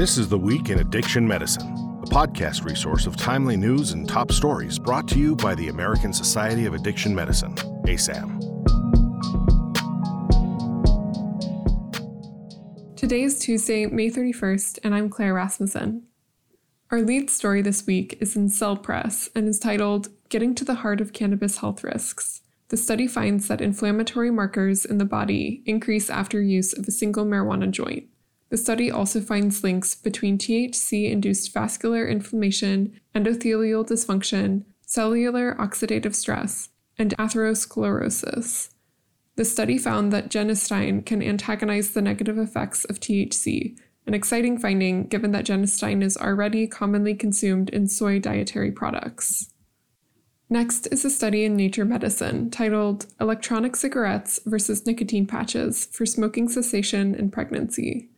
This is The Week in Addiction Medicine, a podcast resource of timely news and top stories brought to you by the American Society of Addiction Medicine, ASAM. Today is Tuesday, May 31st, and I'm Claire Rasmussen. Our lead story this week is in Cell Press and is titled Getting to the Heart of Cannabis Health Risks. The study finds that inflammatory markers in the body increase after use of a single marijuana joint. The study also finds links between THC induced vascular inflammation, endothelial dysfunction, cellular oxidative stress, and atherosclerosis. The study found that genistein can antagonize the negative effects of THC, an exciting finding given that genistein is already commonly consumed in soy dietary products. Next is a study in Nature Medicine titled Electronic Cigarettes versus Nicotine Patches for Smoking Cessation in Pregnancy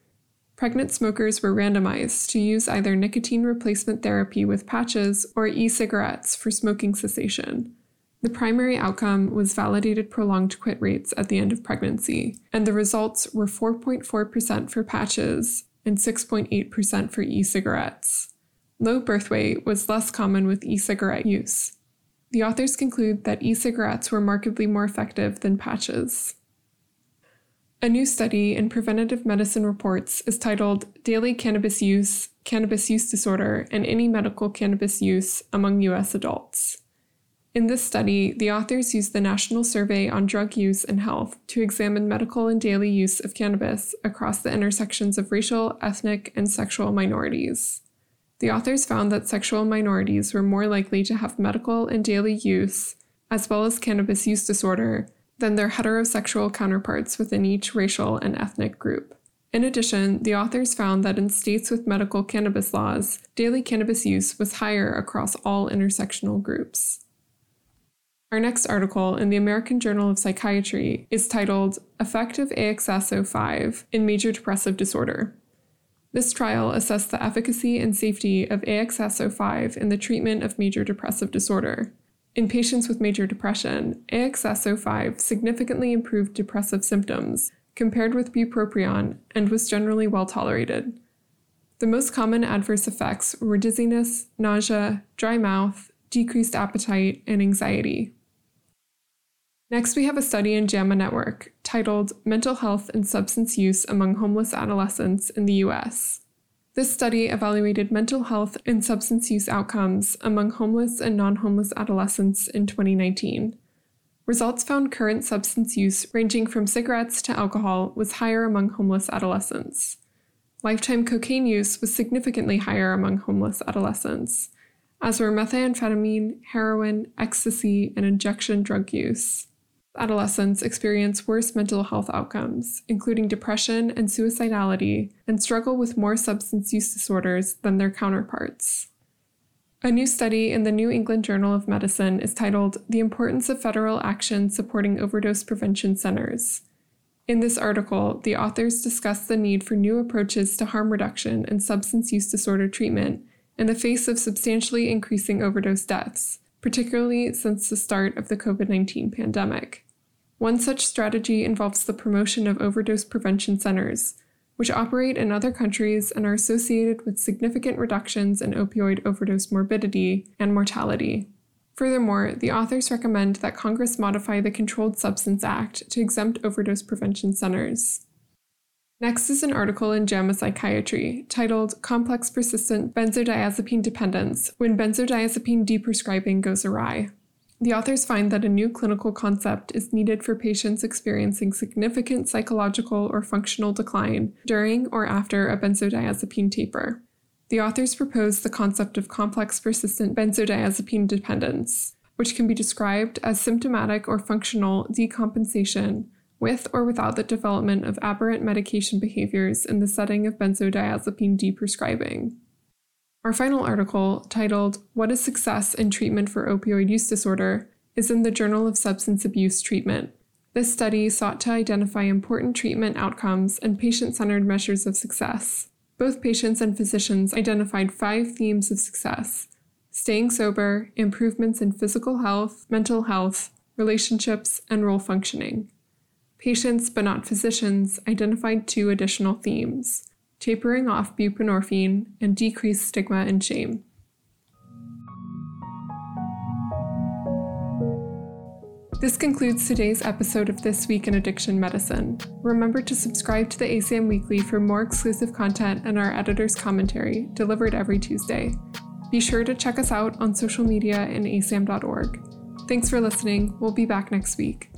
pregnant smokers were randomized to use either nicotine replacement therapy with patches or e cigarettes for smoking cessation. The primary outcome was validated prolonged quit rates at the end of pregnancy, and the results were 4.4% for patches and 6.8% for e cigarettes. Low birth weight was less common with e cigarette use. The authors conclude that e cigarettes were markedly more effective than patches. A new study in Preventative Medicine Reports is titled Daily Cannabis Use, Cannabis Use Disorder, and Any Medical Cannabis Use Among U.S. Adults. In this study, the authors used the National Survey on Drug Use and Health to examine medical and daily use of cannabis across the intersections of racial, ethnic, and sexual minorities. The authors found that sexual minorities were more likely to have medical and daily use, as well as cannabis use disorder, than their heterosexual counterparts within each racial and ethnic group. In addition, the authors found that in states with medical cannabis laws, daily cannabis use was higher across all intersectional groups. Our next article in the American Journal of Psychiatry is titled Effective AXS-05 in Major Depressive Disorder. This trial assessed the efficacy and safety of AXS-05 in the treatment of major depressive disorder. In patients with major depression, AXS-05 significantly improved depressive symptoms compared with bupropion and was generally well tolerated. The most common adverse effects were dizziness, nausea, dry mouth, decreased appetite, and anxiety. Next, we have a study in JAMA Network titled Mental Health and Substance Use Among Homeless Adolescents in the U.S. This study evaluated mental health and substance use outcomes among homeless and non homeless adolescents in 2019. Results found current substance use ranging from cigarettes to alcohol was higher among homeless adolescents. Lifetime cocaine use was significantly higher among homeless adolescents, as were methamphetamine, heroin, ecstasy, and injection drug use adolescents experience worse mental health outcomes, including depression and suicidality, and struggle with more substance use disorders than their counterparts. A new study in the New England Journal of Medicine is titled The Importance of Federal Action Supporting Overdose Prevention Centers. In this article, the authors discuss the need for new approaches to harm reduction and substance use disorder treatment in the face of substantially increasing overdose deaths particularly since the start of the COVID 19 pandemic. One such strategy involves the promotion of overdose prevention centers, which operate in other countries and are associated with significant reductions in opioid overdose morbidity and mortality. Furthermore, the authors recommend that Congress modify the Controlled Substance Act to exempt overdose prevention centers. Next is an article in JAMA Psychiatry titled Complex Persistent Benzodiazepine Dependence When Benzodiazepine Deprescribing Goes Awry. The authors find that a new clinical concept is needed for patients experiencing significant psychological or functional decline during or after a benzodiazepine taper. The authors propose the concept of complex persistent benzodiazepine dependence, which can be described as symptomatic or functional decompensation with or without the development of aberrant medication behaviors in the setting of benzodiazepine deprescribing. Our final article, titled What is Success in Treatment for Opioid Use Disorder, is in the Journal of Substance Abuse Treatment. This study sought to identify important treatment outcomes and patient centered measures of success. Both patients and physicians identified five themes of success staying sober, improvements in physical health, mental health, relationships, and role functioning. Patients, but not physicians, identified two additional themes tapering off buprenorphine, and decreased stigma and shame. This concludes today's episode of This Week in Addiction Medicine. Remember to subscribe to the ASAM Weekly for more exclusive content and our editor's commentary, delivered every Tuesday. Be sure to check us out on social media and asam.org. Thanks for listening. We'll be back next week.